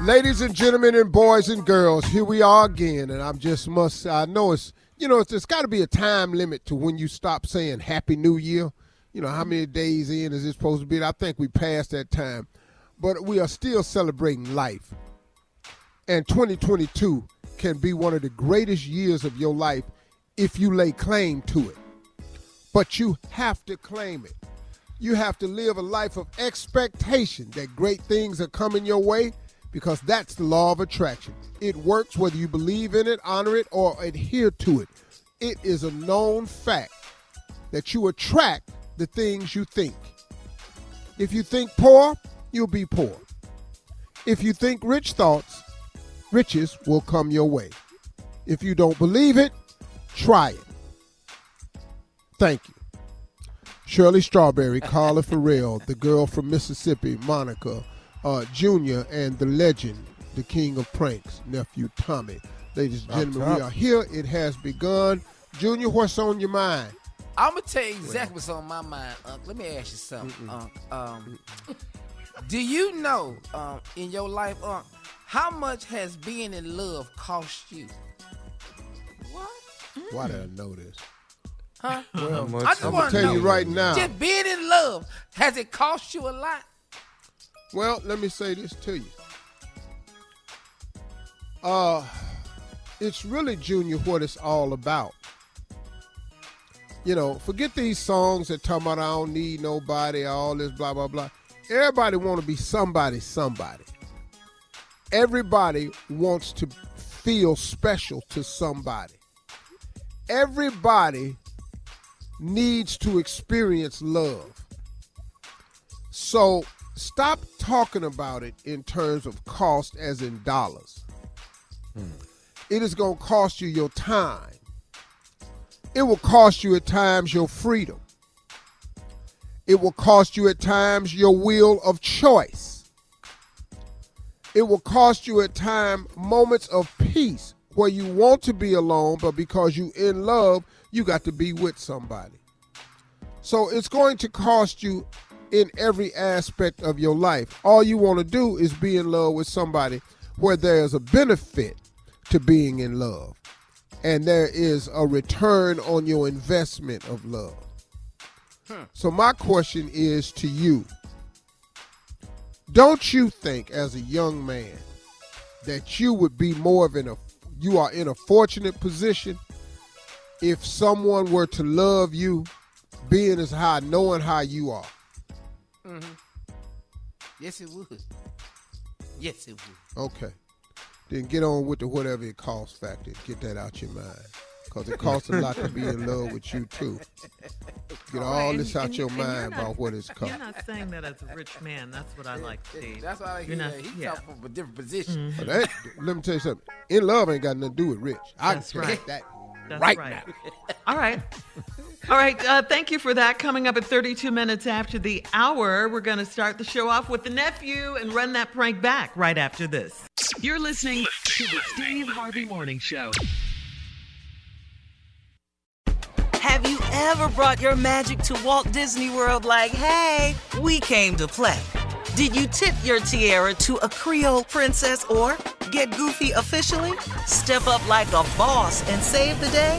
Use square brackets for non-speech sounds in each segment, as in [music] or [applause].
Ladies and gentlemen, and boys and girls, here we are again, and I just must. I know it's you know it's, it's got to be a time limit to when you stop saying Happy New Year. You know how many days in is it supposed to be? I think we passed that time, but we are still celebrating life. And 2022 can be one of the greatest years of your life if you lay claim to it. But you have to claim it. You have to live a life of expectation that great things are coming your way because that's the law of attraction. It works whether you believe in it, honor it, or adhere to it. It is a known fact that you attract the things you think. If you think poor, you'll be poor. If you think rich thoughts, riches will come your way. If you don't believe it, try it. Thank you. Shirley Strawberry, Carla Ferrell, the girl from Mississippi, Monica, uh, Junior, and the legend, the king of pranks, nephew Tommy. Ladies and gentlemen, we are here. It has begun. Junior, what's on your mind? I'm gonna tell you exactly what's on my mind, Unc. Let me ask you something, Unc. Um, do you know, um, in your life, Unc, how much has being in love cost you? What? Why did I know this? Huh? Well, I just I'm wanna gonna tell you right now. Just being in love, has it cost you a lot? Well, let me say this to you. Uh, it's really Junior what it's all about. You know, forget these songs that talk about I don't need nobody, all this blah blah blah. Everybody want to be somebody, somebody. Everybody wants to feel special to somebody. Everybody needs to experience love. So stop talking about it in terms of cost as in dollars. Hmm. It is going to cost you your time. It will cost you at times your freedom. It will cost you at times your will of choice. It will cost you at times moments of peace where you want to be alone, but because you in love, you got to be with somebody. So it's going to cost you in every aspect of your life. All you want to do is be in love with somebody where there's a benefit to being in love and there is a return on your investment of love. Hmm. So, my question is to you Don't you think, as a young man, that you would be more of an, a, you are in a fortunate position if someone were to love you, being as high, knowing how you are? Mm-hmm. Yes, it would. Yes, it would. Okay. Then get on with the whatever it costs factor. Get that out your mind. Because it costs a lot to be in love with you, too. Get all this out your mind not, about what it's cost. You're not saying that as a rich man. That's what I like, Steve. That's why I hear not, He's yeah. from a different position. Mm-hmm. That, let me tell you something. In love ain't got nothing to do with rich. I That's can right. that That's right, right. now. All right. [laughs] All right. Uh, thank you for that. Coming up at 32 minutes after the hour, we're going to start the show off with the nephew and run that prank back right after this. You're listening to the Steve Harvey Morning Show. Have you ever brought your magic to Walt Disney World like, hey, we came to play? Did you tip your tiara to a Creole princess or get goofy officially? Step up like a boss and save the day?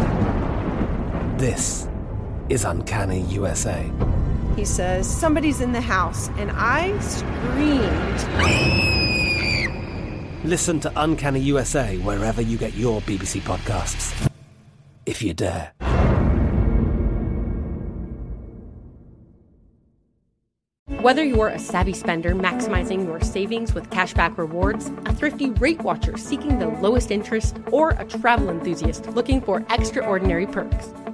This is Uncanny USA. He says, Somebody's in the house, and I screamed. Listen to Uncanny USA wherever you get your BBC podcasts, if you dare. Whether you're a savvy spender maximizing your savings with cashback rewards, a thrifty rate watcher seeking the lowest interest, or a travel enthusiast looking for extraordinary perks,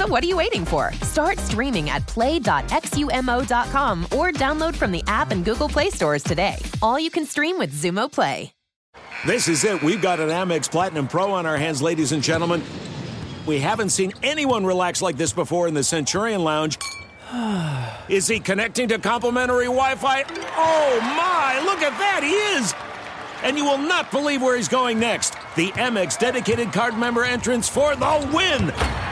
So what are you waiting for? Start streaming at play.xumo.com or download from the app and Google Play stores today. All you can stream with Xumo Play. This is it. We've got an Amex Platinum Pro on our hands, ladies and gentlemen. We haven't seen anyone relax like this before in the Centurion Lounge. [sighs] Is he connecting to complimentary Wi Fi? Oh my, look at that, he is! And you will not believe where he's going next. The Amex dedicated card member entrance for the win!